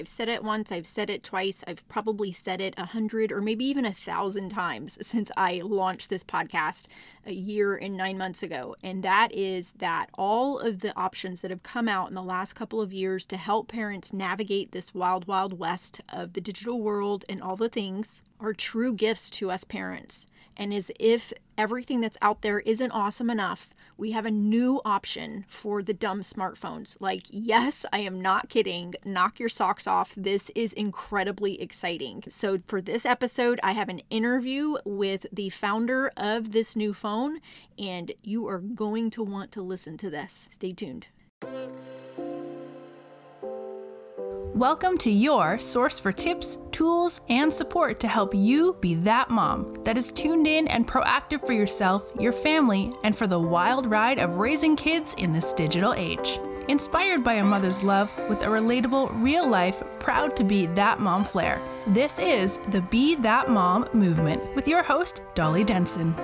I've said it once, I've said it twice, I've probably said it a hundred or maybe even a thousand times since I launched this podcast a year and nine months ago. And that is that all of the options that have come out in the last couple of years to help parents navigate this wild, wild west of the digital world and all the things are true gifts to us parents. And as if everything that's out there isn't awesome enough, we have a new option for the dumb smartphones. Like, yes, I am not kidding. Knock your socks off. This is incredibly exciting. So, for this episode, I have an interview with the founder of this new phone, and you are going to want to listen to this. Stay tuned. Welcome to your source for tips, tools, and support to help you be that mom that is tuned in and proactive for yourself, your family, and for the wild ride of raising kids in this digital age. Inspired by a mother's love with a relatable, real life, proud to be that mom flair. This is the Be That Mom movement with your host, Dolly Denson.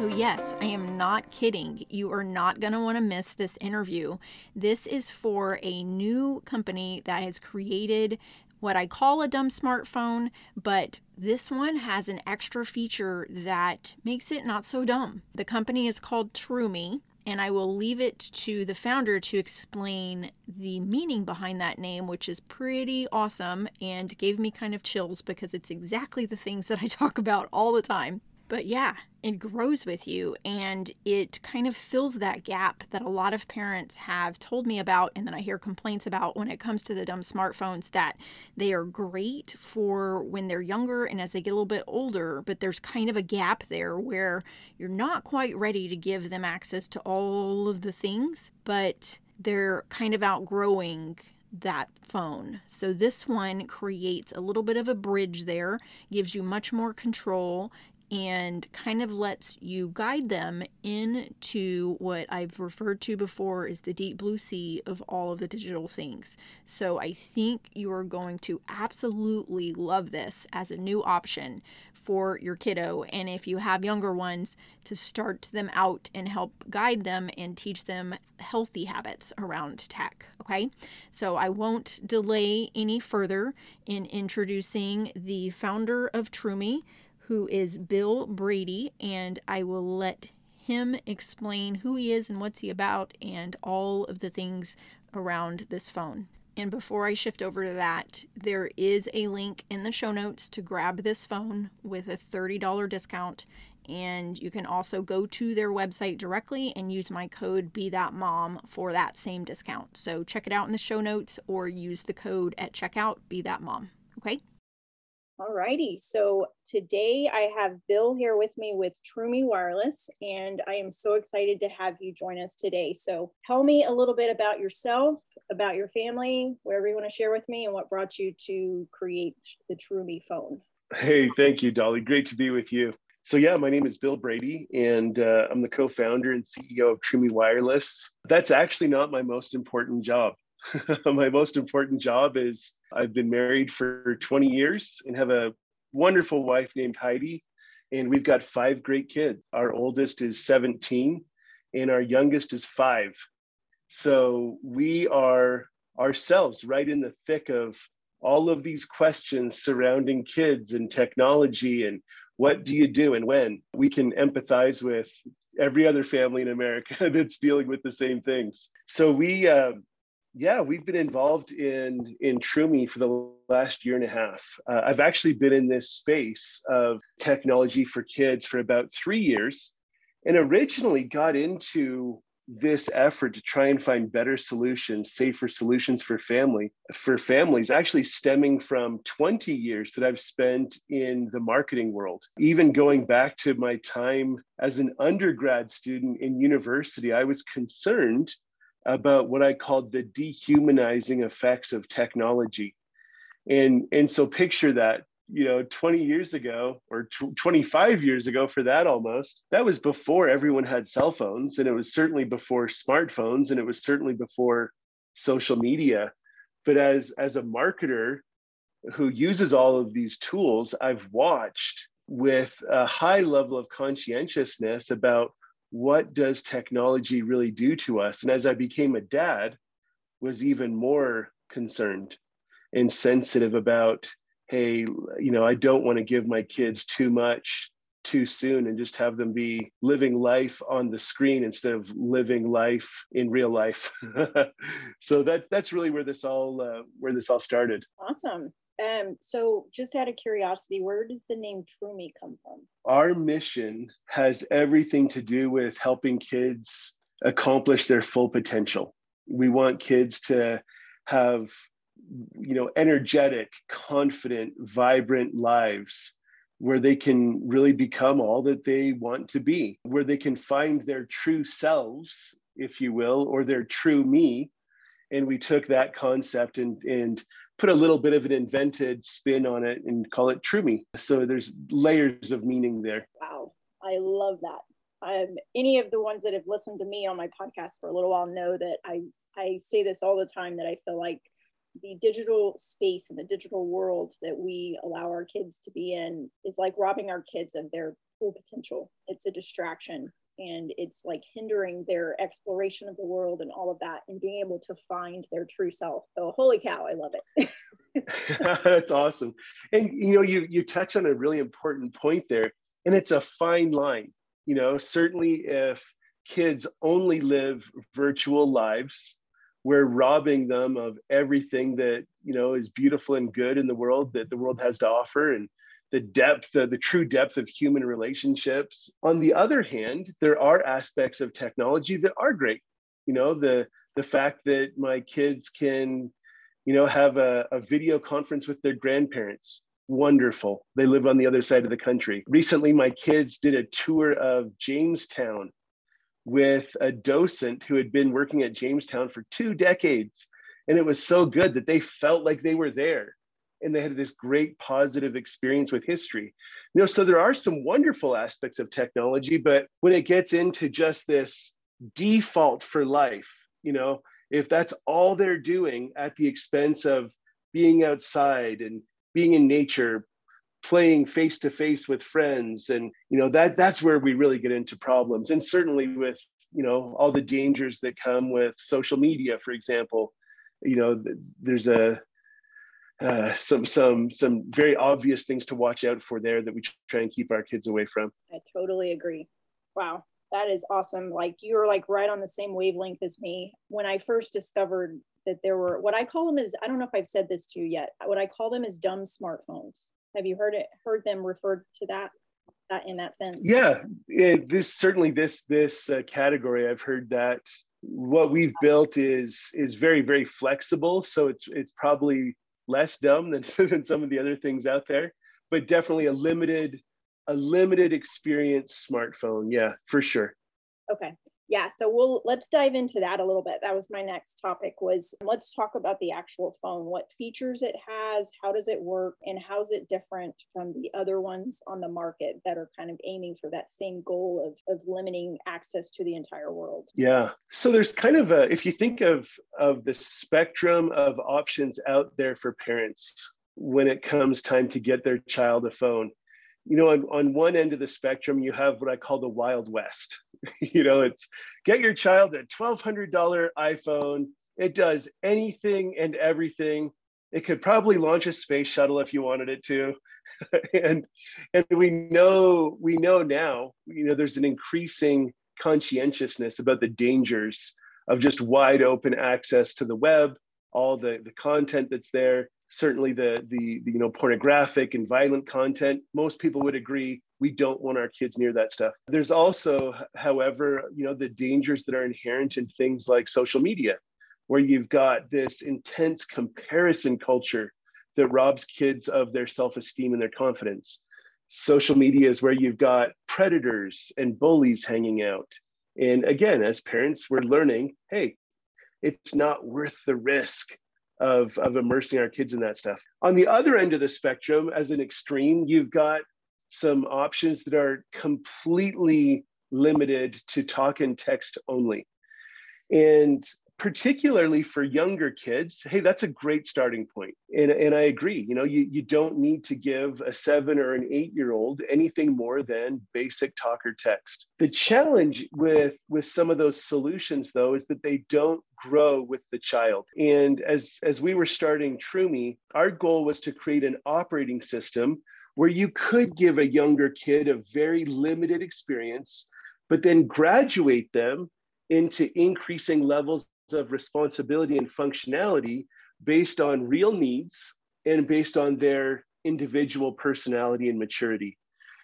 So, yes, I am not kidding. You are not going to want to miss this interview. This is for a new company that has created what I call a dumb smartphone, but this one has an extra feature that makes it not so dumb. The company is called Troomi, and I will leave it to the founder to explain the meaning behind that name, which is pretty awesome and gave me kind of chills because it's exactly the things that I talk about all the time. But yeah, it grows with you and it kind of fills that gap that a lot of parents have told me about and then I hear complaints about when it comes to the dumb smartphones that they are great for when they're younger and as they get a little bit older, but there's kind of a gap there where you're not quite ready to give them access to all of the things, but they're kind of outgrowing that phone. So this one creates a little bit of a bridge there, gives you much more control, and kind of lets you guide them into what I've referred to before is the deep blue sea of all of the digital things. So I think you are going to absolutely love this as a new option for your kiddo. And if you have younger ones, to start them out and help guide them and teach them healthy habits around tech. Okay, so I won't delay any further in introducing the founder of Troomi who is Bill Brady, and I will let him explain who he is and what's he about and all of the things around this phone. And before I shift over to that, there is a link in the show notes to grab this phone with a $30 discount. And you can also go to their website directly and use my code Be That Mom for that same discount. So check it out in the show notes or use the code at checkout Be That Mom. Okay. All righty. So today I have Bill here with me with Troomi Wireless, and I am so excited to have you join us today. So tell me a little bit about yourself, about your family, wherever you want to share with me, and what brought you to create the Troomi phone. Hey, thank you, Dolly. Great to be with you. So yeah, my name is Bill Brady, and uh, I'm the co-founder and CEO of Troomi Wireless. That's actually not my most important job. my most important job is I've been married for 20 years and have a wonderful wife named Heidi. And we've got five great kids. Our oldest is 17 and our youngest is five. So we are ourselves right in the thick of all of these questions surrounding kids and technology and what do you do and when. We can empathize with every other family in America that's dealing with the same things. So we uh, yeah, we've been involved in in Troomi for the last year and a half. Uh, I've actually been in this space of technology for kids for about three years, and originally got into this effort to try and find better solutions, safer solutions for family for families, actually stemming from 20 years that I've spent in the marketing world. Even going back to my time as an undergrad student in university, I was concerned about what I called the dehumanizing effects of technology. And, and so picture that, you know, 20 years ago or 25 years ago for that almost, that was before everyone had cell phones. And it was certainly before smartphones and it was certainly before social media. But as, as a marketer who uses all of these tools, I've watched with a high level of conscientiousness about what does technology really do to us? And as I became a dad, was even more concerned and sensitive about hey you know i don't want to give my kids too much too soon and just have them be living life on the screen instead of living life in real life. So that that's really where this all uh, where this all started. Awesome um, so just out of curiosity where does the name Troomi come from our mission has everything to do with helping kids accomplish their full potential we want kids to have you know energetic confident vibrant lives where they can really become all that they want to be, where they can find their true selves, if you will, or their true me. And we took that concept and, and put a little bit of an invented spin on it and call it True Me. So there's layers of meaning there. Wow, I love that. Um, any of the ones that have listened to me on my podcast for a little while know that I I say this all the time that I feel like the digital space and the digital world that we allow our kids to be in is like robbing our kids of their full potential. It's a distraction and it's like hindering their exploration of the world and all of that and being able to find their true self. So holy cow, I love it. That's awesome. And you know, you you touch on a really important point there. And it's a fine line. You know, certainly if kids only live virtual lives we're robbing them of everything that you know is beautiful and good in the world that the world has to offer and the depth the true depth of human relationships. On the other hand there are aspects of technology that are great. You know the the fact that my kids can you know have a, a video conference with their grandparents. Wonderful. They live on the other side of the country. Recently my kids did a tour of jamestown with a docent who had been working at Jamestown for two decades. And it was so good that they felt like they were there and they had this great positive experience with history. You know, so there are some wonderful aspects of technology, but when it gets into just this default for life, you know, if that's all they're doing at the expense of being outside and being in nature, playing face to face with friends and you know that that's where we really get into problems and certainly with you know all the dangers that come with social media for example you know there's a uh, some some some very obvious things to watch out for there that we try and keep our kids away from. I totally agree. Wow that is awesome. Like you're like right on the same wavelength as me. When i first discovered that there were what i call them is i don't know if i've said this to you yet what i call them is dumb smartphones. Have you heard it heard them referred to that that in that sense? Yeah, this certainly this this uh, category I've heard that. What we've built is is very very flexible, so it's it's probably less dumb than, than some of the other things out there, but definitely a limited a limited experience smartphone. Yeah, for sure. Okay yeah so we'll let's dive into that a little bit. That was my next topic was let's talk about the actual phone what features it has how does it work and how's it different from the other ones on the market that are kind of aiming for that same goal of, of limiting access to the entire world? Yeah so there's kind of a if you think of of the spectrum of options out there for parents when it comes time to get their child a phone you know, on, on one end of the spectrum, you have what I call the Wild West. you know, it's get your child a $1,200 iPhone. It does anything and everything. It could probably launch a space shuttle if you wanted it to. and and we know we know now, you know, there's an increasing conscientiousness about the dangers of just wide open access to the web, all the, the content that's there certainly the, the, the you know pornographic and violent content most people would agree we don't want our kids near that stuff. There's also however you know the dangers that are inherent in things like social media where you've got this intense comparison culture that robs kids of their self-esteem and their confidence. Social media is where you've got predators and bullies hanging out. And again as parents we're learning hey it's not worth the risk of, of immersing our kids in that stuff. On the other end of the spectrum, as an extreme, you've got some options that are completely limited to talk and text only. And particularly for younger kids, hey, that's a great starting. And, and I agree, you know, you, you don't need to give a seven or an eight year old anything more than basic talker text. The challenge with, with some of those solutions, though, is that they don't grow with the child. And as, as we were starting Troomi, our goal was to create an operating system where you could give a younger kid a very limited experience, but then graduate them into increasing levels of responsibility and functionality based on real needs and based on their individual personality and maturity.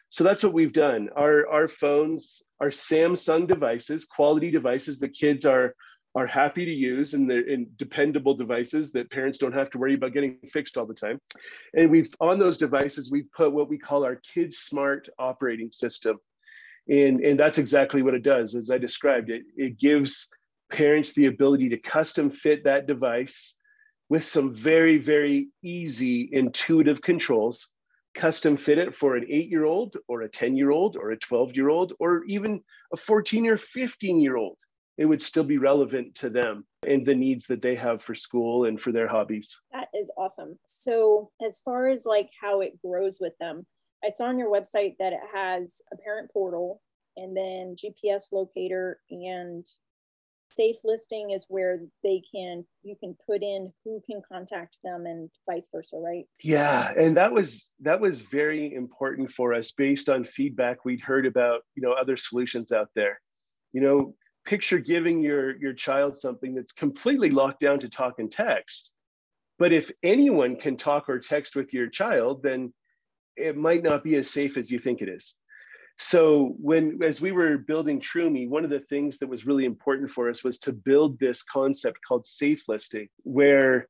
So that's what we've done. Our, our phones are Samsung devices, quality devices that kids are, are happy to use and they're in dependable devices that parents don't have to worry about getting fixed all the time. And we've on those devices, we've put what we call our Kids Smart operating system. And, and that's exactly what it does. As I described, it, it gives parents the ability to custom fit that device with some very, very easy, intuitive controls, custom fit it for an eight year old or a 10 year old or a 12 year old or even a 14 or 15 year old. It would still be relevant to them and the needs that they have for school and for their hobbies. That is awesome. So, as far as like how it grows with them, I saw on your website that it has a parent portal and then GPS locator and safe listing is where they can you can put in who can contact them and vice versa right? Yeah and that was that was very important for us based on feedback we'd heard about you know other solutions out there. You know picture giving your your child something that's completely locked down to talk and text. But if anyone can talk or text with your child then it might not be as safe as you think it is so when as we were building Troomi, one of the things that was really important for us was to build this concept called safe listing, where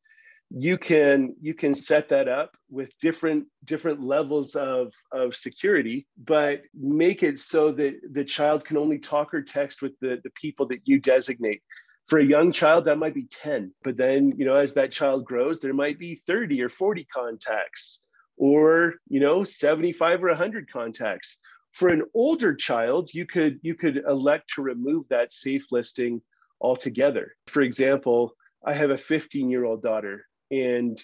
you can you can set that up with different different levels of of security but make it so that the child can only talk or text with the the people that you designate. For a young child that might be 10 but then you know as that child grows there might be 30 or 40 contacts or you know 75 or 100 contacts for an older child, you could you could elect to remove that safe listing altogether. For example, I have a 15 year old daughter, and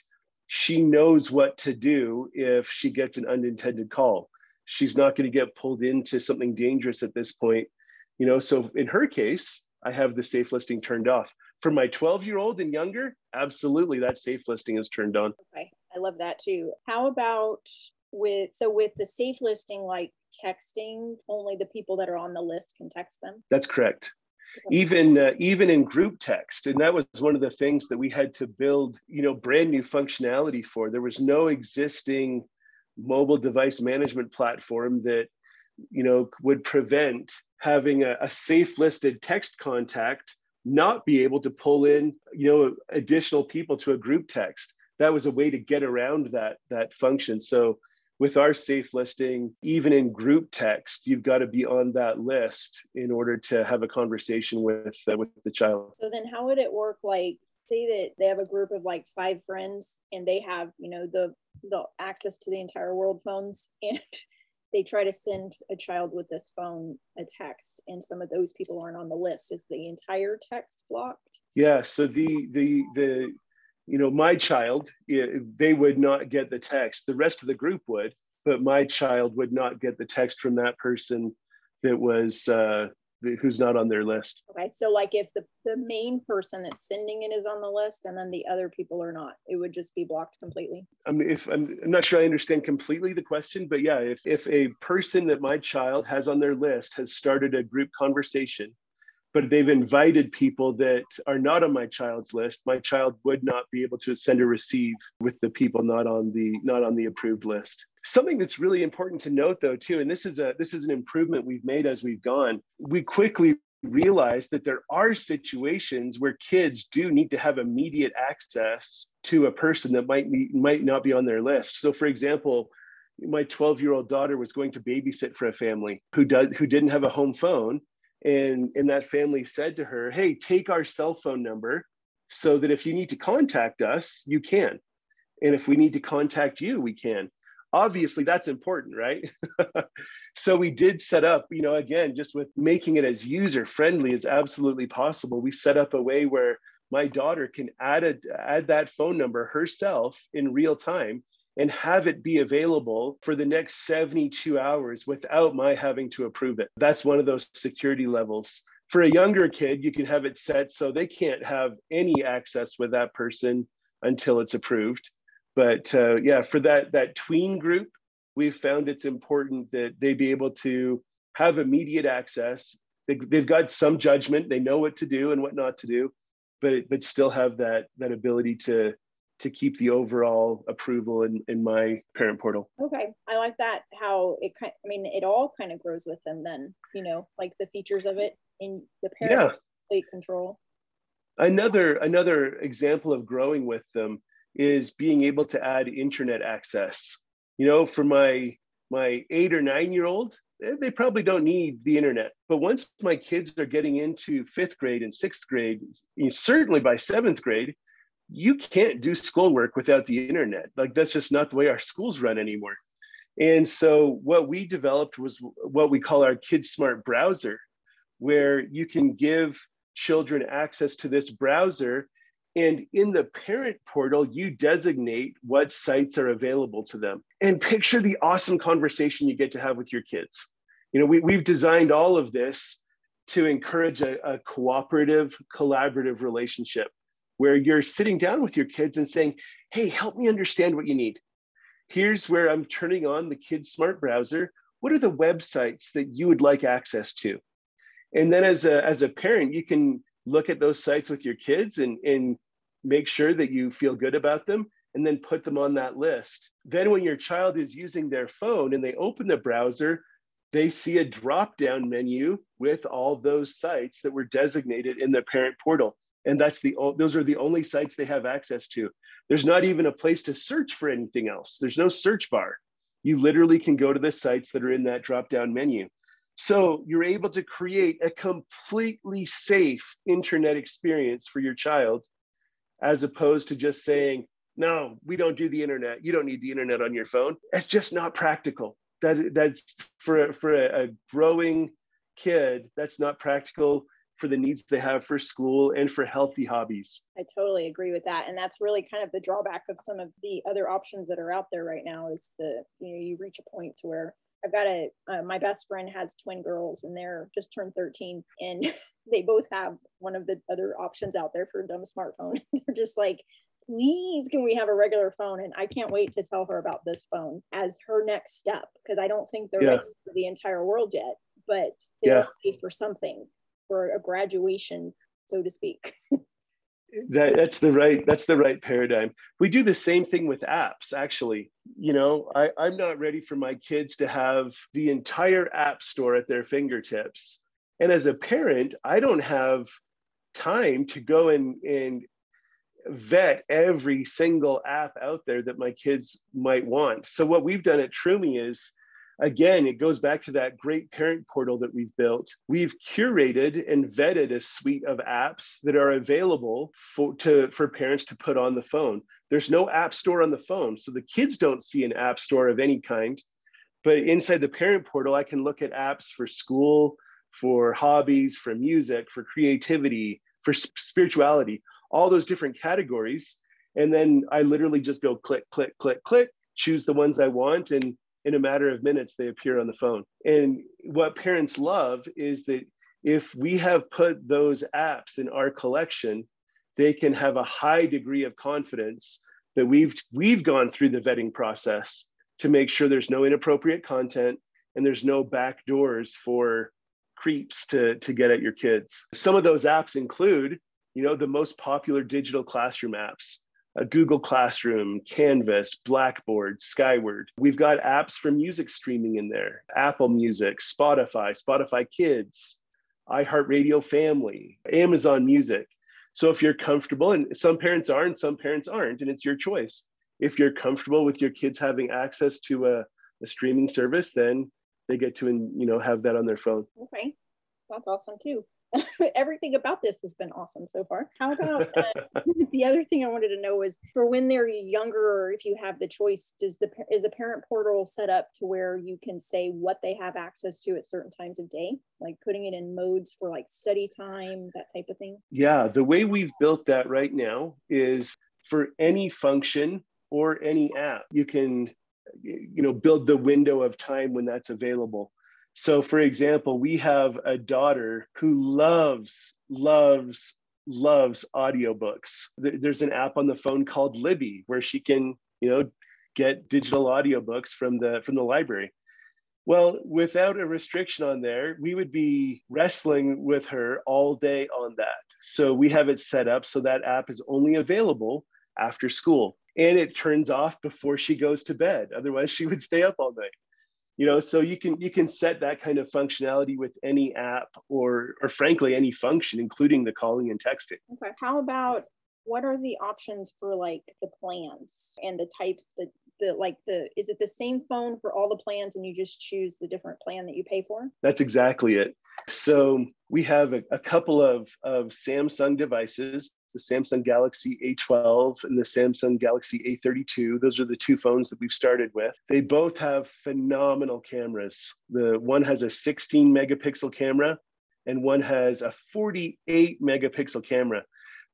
she knows what to do if she gets an unintended call. She's not going to get pulled into something dangerous at this point, you know. So in her case, I have the safe listing turned off. For my 12 year old and younger, absolutely, that safe listing is turned on. Okay, I love that too. How about with so with the safe listing like texting only the people that are on the list can text them? That's correct. Even uh, even in group text and that was one of the things that we had to build you know brand new functionality for. There was no existing mobile device management platform that you know would prevent having a, a safe listed text contact not be able to pull in you know additional people to a group text. That was a way to get around that that function. So with our safe listing, even in group text, you've got to be on that list in order to have a conversation with uh, with the child. So then, how would it work? Like, say that they have a group of like five friends, and they have you know the the access to the entire world phones, and they try to send a child with this phone a text, and some of those people aren't on the list. Is the entire text blocked? Yeah. So the the the you know, my child, they would not get the text. The rest of the group would, but my child would not get the text from that person that was uh, who's not on their list. Okay, so like if the the main person that's sending it is on the list, and then the other people are not, it would just be blocked completely. I mean, if I'm, I'm not sure I understand completely the question, but yeah, if if a person that my child has on their list has started a group conversation but they've invited people that are not on my child's list. My child would not be able to send or receive with the people not on the not on the approved list. Something that's really important to note though too and this is a this is an improvement we've made as we've gone we quickly realized that there are situations where kids do need to have immediate access to a person that might be, might not be on their list. So for example my 12 year old daughter was going to babysit for a family who does who didn't have a home phone and and that family said to her hey take our cell phone number so that if you need to contact us you can. And if we need to contact you we can. Obviously that's important right? So we did set up you know again just with making it as user friendly as absolutely possible we set up a way where my daughter can add a, add that phone number herself in real time and have it be available for the next 72 hours without my having to approve it. That's one of those security levels. For a younger kid, you can have it set so they can't have any access with that person until it's approved. But uh, yeah, for that that tween group, we've found it's important that they be able to have immediate access. They, they've got some judgment, they know what to do and what not to do, but but still have that that ability to to keep the overall approval in, in my parent portal. Okay. I like that. How it kind I mean, it all kind of grows with them then, you know, like the features of it in the parent yeah. control. Another another example of growing with them is being able to add internet access. You know, for my my eight or nine year old, they probably don't need the internet. But once my kids are getting into fifth grade and sixth grade, certainly by seventh grade, you can't do schoolwork without the internet. Like that's just not the way our schools run anymore. And so what we developed was what we call our Kids Smart Browser, where you can give children access to this browser. And in the parent portal, you designate what sites are available to them. And picture the awesome conversation you get to have with your kids. You know, we, we've designed all of this to encourage a, a cooperative, collaborative relationship where you're sitting down with your kids and saying, hey, help me understand what you need. Here's where I'm turning on the Kids Smart Browser. What are the websites that you would like access to? And then as a, as a parent, you can look at those sites with your kids and, and make sure that you feel good about them and then put them on that list. Then when your child is using their phone and they open the browser, they see a drop down menu with all those sites that were designated in the parent portal and that's the those are the only sites they have access to. There's not even a place to search for anything else. There's no search bar. You literally can go to the sites that are in that drop down menu. So you're able to create a completely safe internet experience for your child as opposed to just saying no we don't do the internet. You don't need the internet on your phone. It's just not practical. That that's for for a, a growing kid that's not practical for the needs they have for school and for healthy hobbies. I totally agree with that. And that's really kind of the drawback of some of the other options that are out there right now is the, you know, you reach a point to where I've got a, uh, my best friend has twin girls and they're just turned 13 and they both have one of the other options out there for a dumb smartphone. they're just like, please can we have a regular phone and i can't wait to tell her about this phone as her next step because i don't think they're yeah. ready for the entire world yet but they're yeah. ready for something for a graduation, so to speak. that, that's the right that's the right paradigm. We do the same thing with apps actually. You know I, i'm not ready for my kids to have the entire app store at their fingertips. And as a parent i don't have time to go and and vet every single app out there that my kids might want. So what we've done at Troomi is again, it goes back to that great parent portal that we've built. We've curated and vetted a suite of apps that are available for, to, for parents to put on the phone. There's no app store on the phone, so the kids don't see an app store of any kind. But inside the parent portal, I can look at apps for school, for hobbies, for music, for creativity, for spirituality, all those different categories. And then I literally just go click, click, click, click, choose the ones I want, and in a matter of minutes they appear on the phone. And what parents love is that if we have put those apps in our collection they can have a high degree of confidence that we've we've gone through the vetting process to make sure there's no inappropriate content and there's no back doors for creeps to, to get at your kids. Some of those apps include you know the most popular digital classroom apps Google Classroom, Canvas, Blackboard, Skyward. We've got apps for music streaming in there Apple Music, Spotify, Spotify Kids, iHeartRadio Family, Amazon Music. So if you're comfortable, and some parents are and some parents aren't, and it's your choice. If you're comfortable with your kids having access to a, a streaming service, then they get to you know have that on their phone. Okay, that's awesome too. everything about this has been awesome so far. How about uh, the other thing I wanted to know is for when they're younger, or if you have the choice, does the is a parent portal set up to where you can say what they have access to at certain times of day, like putting it in modes for like study time, that type of thing? Yeah, the way we've built that right now is for any function or any app, you can you know build the window of time when that's available so, for example, we have a daughter who loves, loves, loves audiobooks. There's an app on the phone called Libby where she can, you know, get digital audiobooks from the from the library. Well, without a restriction on there, we would be wrestling with her all day on that. So we have it set up so that app is only available after school and it turns off before she goes to bed. Otherwise, she would stay up all night you know so you can you can set that kind of functionality with any app or or frankly any function including the calling and texting. Okay how about what are the options for like the plans and the type the the like the is it the same phone for all the plans and you just choose the different plan that you pay for that's exactly it so we have a, a couple of of samsung devices the Samsung Galaxy A12 and the Samsung Galaxy A32. Those are the two phones that we've started with. They both have phenomenal cameras. The one has a 16 megapixel camera and one has a 48 megapixel camera.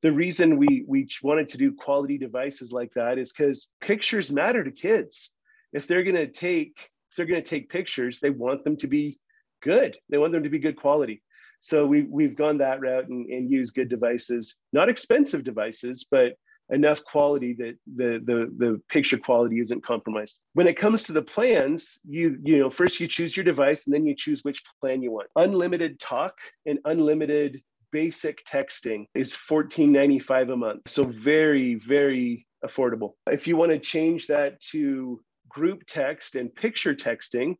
The reason we, we wanted to do quality devices like that is because pictures matter to kids. If they're to take if they're to take pictures, they want them to be good. They want them to be good quality. So we, we've gone that route and, and used good devices, not expensive devices, but enough quality that the, the, the picture quality isn't compromised. When it comes to the plans, you, you know, first you choose your device and then you choose which plan you want. Unlimited talk and unlimited basic texting is $14.95 a month. So very, very affordable. If you want to change that to group text and picture texting,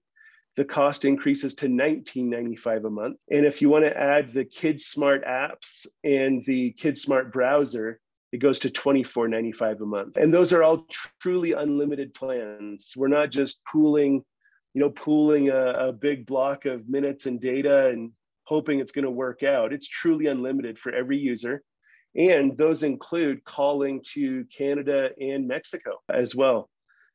the cost increases to $19.95 a month. And if you want to add the Kids Smart apps and the Kids Smart browser, it goes to $24.95 a month. And those are all truly unlimited plans. We're not just pooling, you know, pooling a, a big block of minutes and data and hoping it's going to work out. It's truly unlimited for every user. And those include calling to Canada and Mexico as well.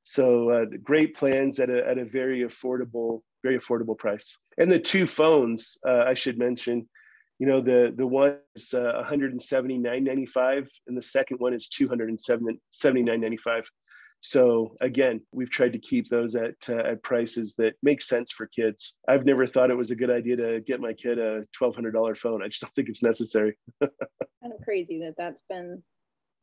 So uh, great plans at a, at a very affordable very affordable price. And the two phones, uh, I should mention, you know, the the one is uh, 179.95, and the second one is 279.95. So again, we've tried to keep those at uh, at prices that make sense for kids. I've never thought it was a good idea to get my kid a $1,200 phone. I just don't think it's necessary. kind of crazy that that's been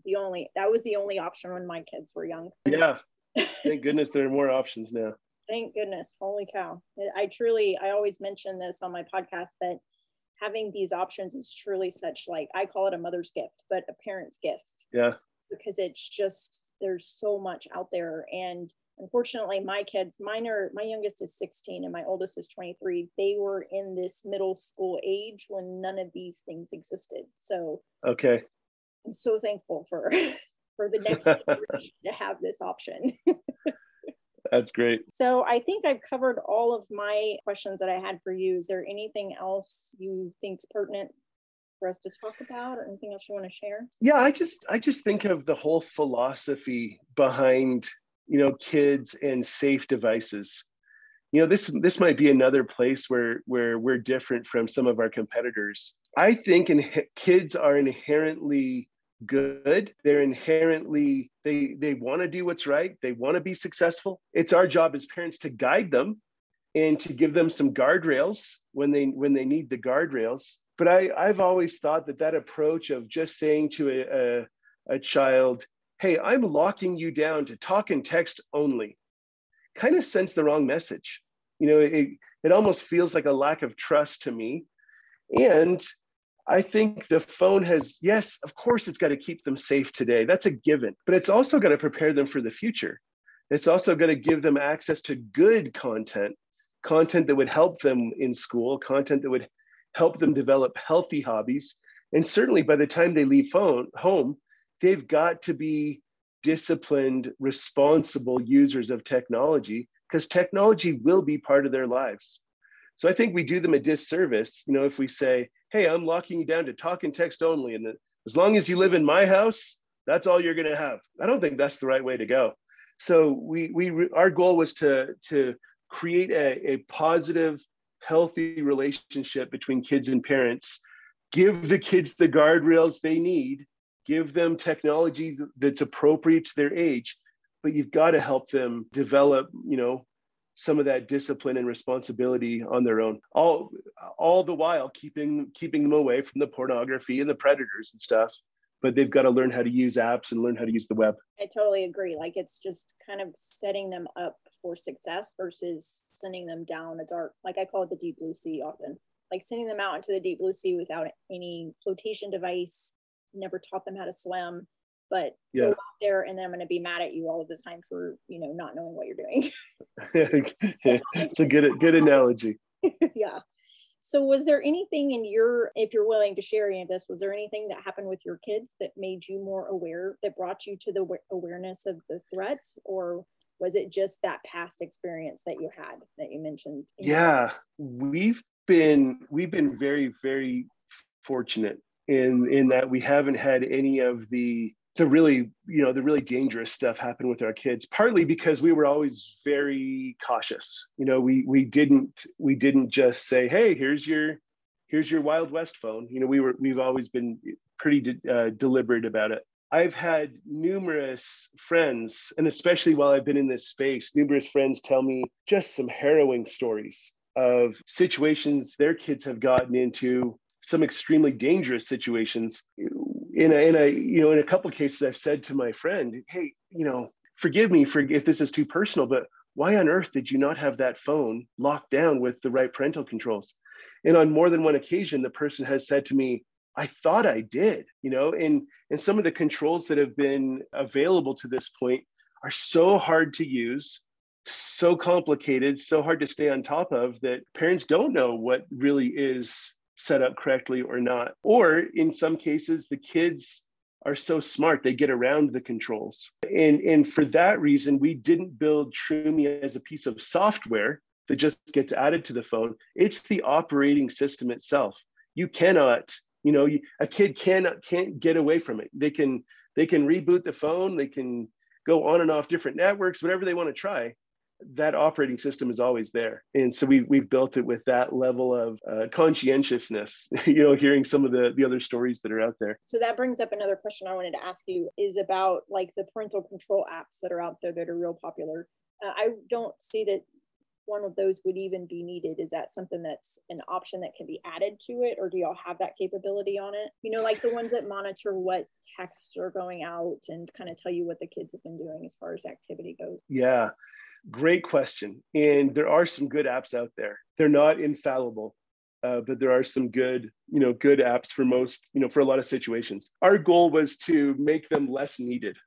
the only that was the only option when my kids were young. Yeah, thank goodness there are more options now thank goodness holy cow i truly i always mention this on my podcast that having these options is truly such like i call it a mother's gift but a parent's gift yeah because it's just there's so much out there. And unfortunately my kids mine are my youngest is 16 and my oldest is 23 they were in this middle school age when none of these things existed. So okay. I'm so thankful for for the next generation to have this option. That's great. So I think I've covered all of my questions that I had for you. Is there anything else you think's pertinent for us to talk about or anything else you want to share? Yeah, I just I just think of the whole philosophy behind, you know, kids and safe devices. You know, this this might be another place where where we're different from some of our competitors. I think in, kids are inherently good they're inherently they they want to do what's right they want to be successful it's our job as parents to guide them and to give them some guardrails when they when they need the guardrails but i i've always thought that that approach of just saying to a, a, a child hey i'm locking you down to talk and text only kind of sends the wrong message you know it, it almost feels like a lack of trust to me and I think the phone has, yes, of course, it's got to keep them safe today. That's a given, but it's also going to prepare them for the future. It's also going to give them access to good content, content that would help them in school, content that would help them develop healthy hobbies. And certainly by the time they leave phone, home, they've got to be disciplined, responsible users of technology because technology will be part of their lives. So I think we do them a disservice, you know, if we say, hey, I'm locking you down to talk and text only. And as long as you live in my house, that's all you're going to have. I don't think that's the right way to go. So we, we, our goal was to, to create a, a positive, healthy relationship between kids and parents, give the kids the guardrails they need, give them technology that's appropriate to their age, but you've got to help them develop, you know, some of that discipline and responsibility on their own. All all the while keeping keeping them away from the pornography and the predators and stuff but they've got to learn how to use apps and learn how to use the web i totally agree like it's just kind of setting them up for success versus sending them down a dark like i call it the deep blue sea often like sending them out into the deep blue sea without any flotation device never taught them how to swim but yeah. go out there and then I'm going to be mad at you all of the time for, you know, not knowing what you're doing. it's a good, good analogy. yeah. So was there anything in your, if you're willing to share any of this, was there anything that happened with your kids that made you more aware, that brought you to the awareness of the threat or was it just that past experience that you had that you mentioned? Yeah, we've been, we've been very, very fortunate in, in that we haven't had any of the the really you know the really dangerous stuff happened with our kids partly because we were always very cautious. You know we we didn't we didn't just say hey here's your here's your wild west phone. You know we were we've always been pretty de- uh, deliberate about it. I've had numerous friends and especially while i've been in this space numerous friends tell me just some harrowing stories of situations their kids have gotten into some extremely dangerous situations. In a, in a you know in a couple cases i've said to my friend hey you know forgive me for if this is too personal but why on earth did you not have that phone locked down with the right parental controls? And on more than one occasion the person has said to me i thought i did you know and and some of the controls that have been available to this point are so hard to use so complicated so hard to stay on top of that parents don't know what really is set up correctly or not. Or in some cases, the kids are so smart they get around the controls. And, and for that reason, we didn't build Troomi as a piece of software that just gets added to the phone. It's the operating system itself. You cannot, you know, a kid cannot can't get away from it. They can they can reboot the phone, they can go on and off different networks, whatever they want to try that operating system is always there. And so we, we've built it with that level of uh, conscientiousness you know hearing some of the the other stories that are out there. So that brings up another question i wanted to ask you is about like the parental control apps that are out there that are real popular. Uh, i don't see that one of those would even be needed. Is that something that's an option that can be added to it or do y'all have that capability on it? You know like the ones that monitor what texts are going out and kind of tell you what the kids have been doing as far as activity goes. Yeah Great question. And there are some good apps out there. They're not infallible, uh, but there are some good, you know, good apps for most, you know, for a lot of situations. Our goal was to make them less needed.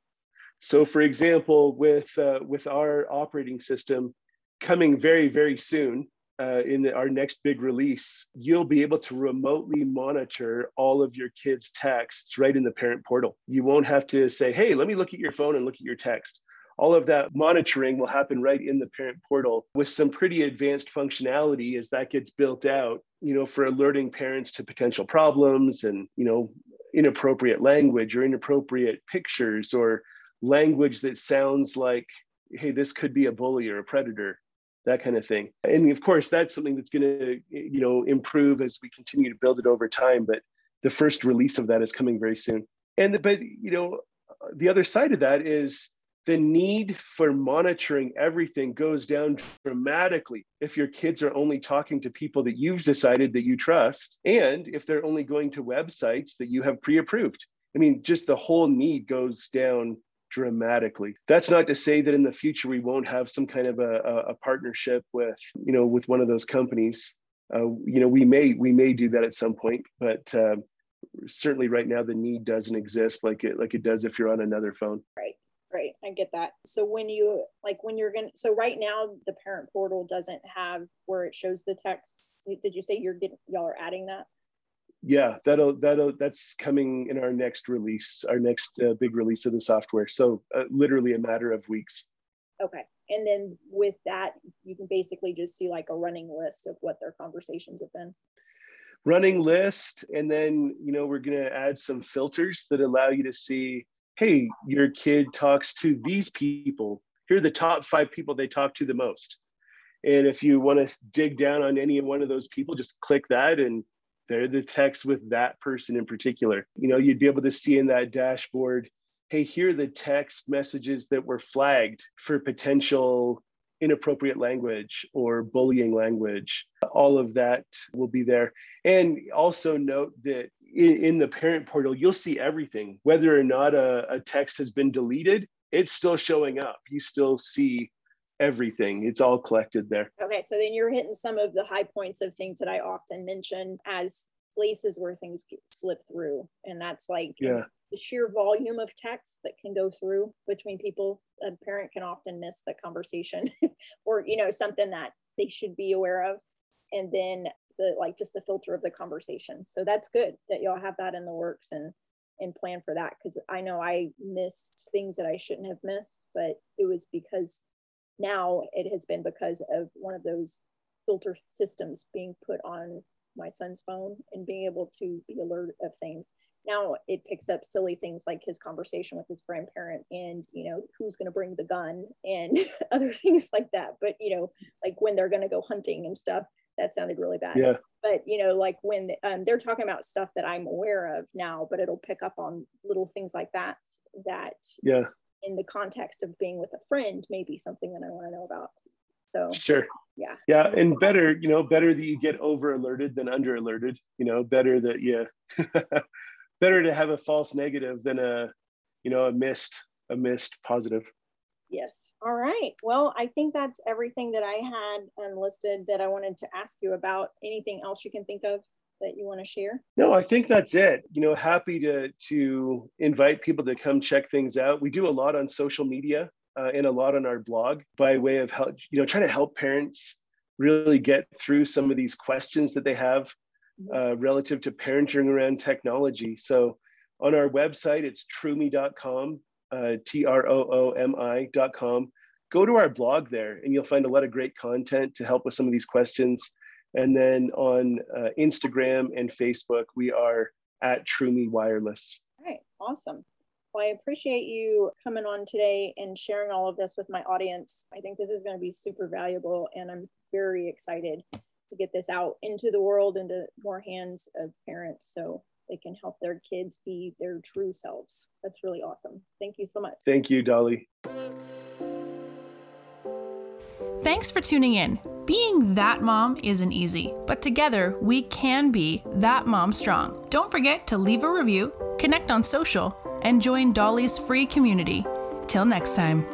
So, for example, with uh, with our operating system coming very very soon, uh, in the, our next big release, you'll be able to remotely monitor all of your kids' texts right in the parent portal. You won't have to say, hey, let me look at your phone and look at your text all of that monitoring will happen right in the parent portal. With some pretty advanced functionality as that gets built out you know for alerting parents to potential problems and you know inappropriate language or inappropriate pictures or language that sounds like hey this could be a bully or a predator that kind of thing. And of course that's something that's going to you know improve as we continue to build it over time but the first release of that is coming very soon. And but you know the other side of that is the need for monitoring everything goes down dramatically if your kids are only talking to people that you've decided that you trust and if they're only going to websites that you have pre-approved. I mean just the whole need goes down dramatically. That's not to say that in the future we won't have some kind of a, a partnership with you know with one of those companies. Uh, you know we may we may do that at some point but uh, certainly right now the need doesn't exist like it like it does if you're on another phone. Right Right, I get that. So when you like when you're gonna so right now the parent portal doesn't have where it shows the text. Did you say you're getting y'all are adding that? Yeah, that'll that'll that's coming in our next release, our next uh, big release of the software. So uh, literally a matter of weeks. Okay, and then with that, you can basically just see like a running list of what their conversations have been. running list. And then, you know, we're going to add some filters that allow you to see, hey, your kid talks to these people. Here are the top five people they talk to the most. And if you want to dig down on any one of those people, just click that and they're the text with that person in particular. You know, you'd be able to see in that dashboard, hey, here are the text messages that were flagged for potential inappropriate language or bullying language. All of that will be there. And also note that in, in the parent portal, you'll see everything, whether or not a, a text has been deleted, it's still showing up. You still see everything. It's all collected there. Okay, so then you're hitting some of the high points of things that I often mention as places where things slip through, and that's like yeah. the sheer volume of text that can go through between people. A parent can often miss the conversation, or you know something that they should be aware of, and then the like just the filter of the conversation. So that's good that y'all have that in the works and and plan for that because I know I missed things that I shouldn't have missed, but it was because now it has been because of one of those filter systems being put on my son's phone and being able to be alert of things now it picks up silly things like his conversation with his grandparent and you know who's going to bring the gun and other things like that but you know like when they're going to go hunting and stuff that sounded really bad yeah but you know like when um, they're talking about stuff that i'm aware of now but it'll pick up on little things like that that yeah in the context of being with a friend may be something that I want to know about. So sure. Yeah. Yeah. And better, you know, better that you get over alerted than under alerted, you know, better that yeah, better to have a false negative than a, you know, a missed, a missed positive. Yes. All right. Well, I think that's everything that I had unlisted that I wanted to ask you about. Anything else you can think of? that you want to share? No, I think that's it. You know, happy to to invite people to come check things out. We do a lot on social media uh, and a lot on our blog by way of help, you know, trying to help parents really get through some of these questions that they have mm-hmm. uh, relative to parenting around technology. So on our website, it's troomi.com, uh, T R O O M I.com. Go to our blog there and you'll find a lot of great content to help with some of these questions. And then on uh, Instagram and Facebook, we are at Troomi Wireless. All right, awesome. Well, I appreciate you coming on today and sharing all of this with my audience. I think this is going to be super valuable, and I'm very excited to get this out into the world, into more hands of parents so they can help their kids be their true selves. That's really awesome. Thank you so much. Thank you, Dolly. Thanks for tuning in. Being that mom isn't easy, but together we can be that mom strong. Don't forget to leave a review, connect on social, and join Dolly's free community. Till next time.